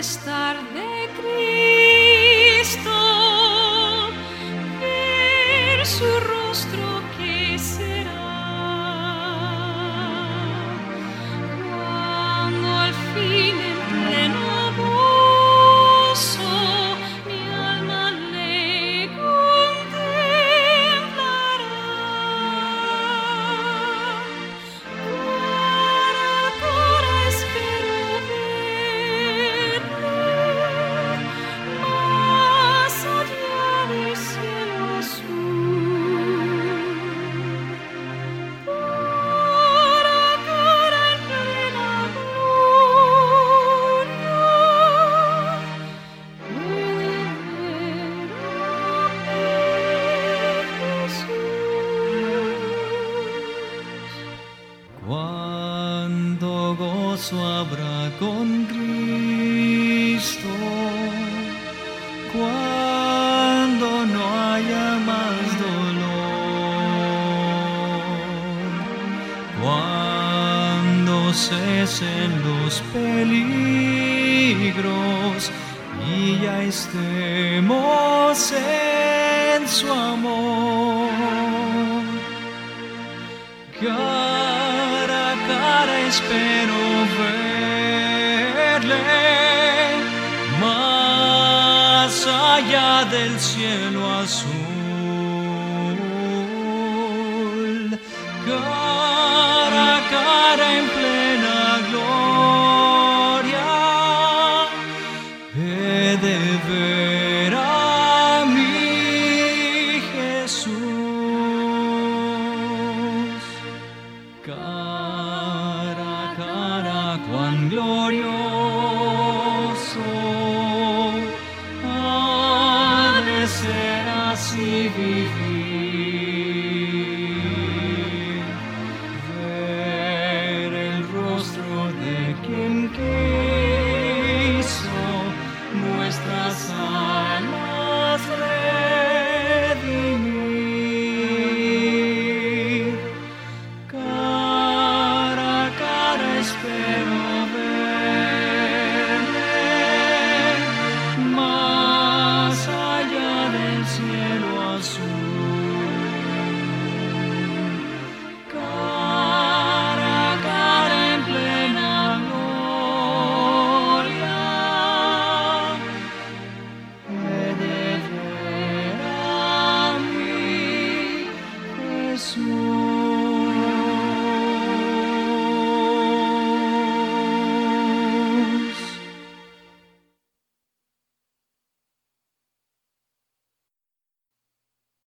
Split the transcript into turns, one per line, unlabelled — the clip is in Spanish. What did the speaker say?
estar de Cristo,
Cuánto gozo habrá con Cristo, cuando no haya más dolor, cuando cesen los peligros y ya estemos en su amor espero verle más allá del cielo azul Bye.